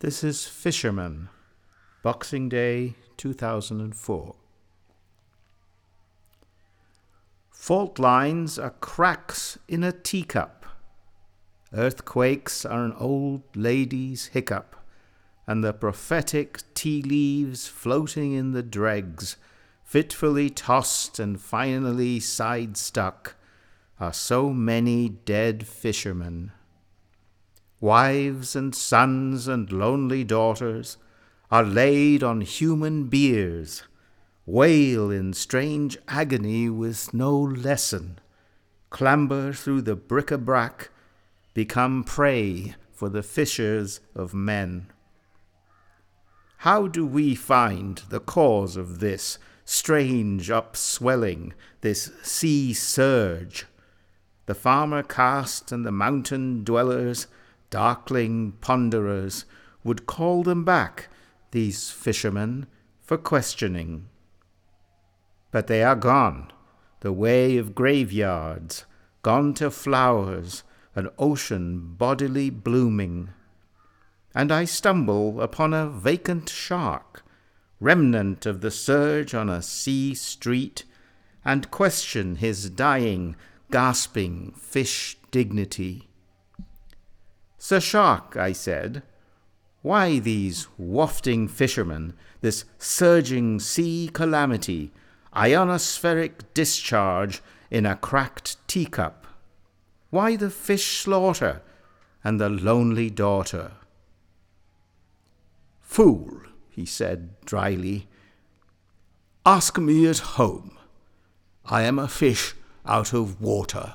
This is Fisherman, Boxing Day 2004. Fault lines are cracks in a teacup. Earthquakes are an old lady's hiccup, and the prophetic tea leaves floating in the dregs, fitfully tossed and finally side stuck, are so many dead fishermen. Wives and sons and lonely daughters are laid on human biers wail in strange agony with no lesson, clamber through the bric-a-brac, become prey for the fishers of men. How do we find the cause of this strange upswelling, this sea surge? The farmer caste and the mountain dwellers, darkling ponderers, would call them back, these fishermen, for questioning but they are gone, the way of graveyards, gone to flowers, an ocean bodily blooming. And I stumble upon a vacant shark, remnant of the surge on a sea street, and question his dying, gasping fish dignity. Sir Shark, I said, why these wafting fishermen, this surging sea calamity, ionospheric discharge in a cracked teacup? Why the fish slaughter and the lonely daughter? Fool, he said dryly, ask me at home. I am a fish out of water.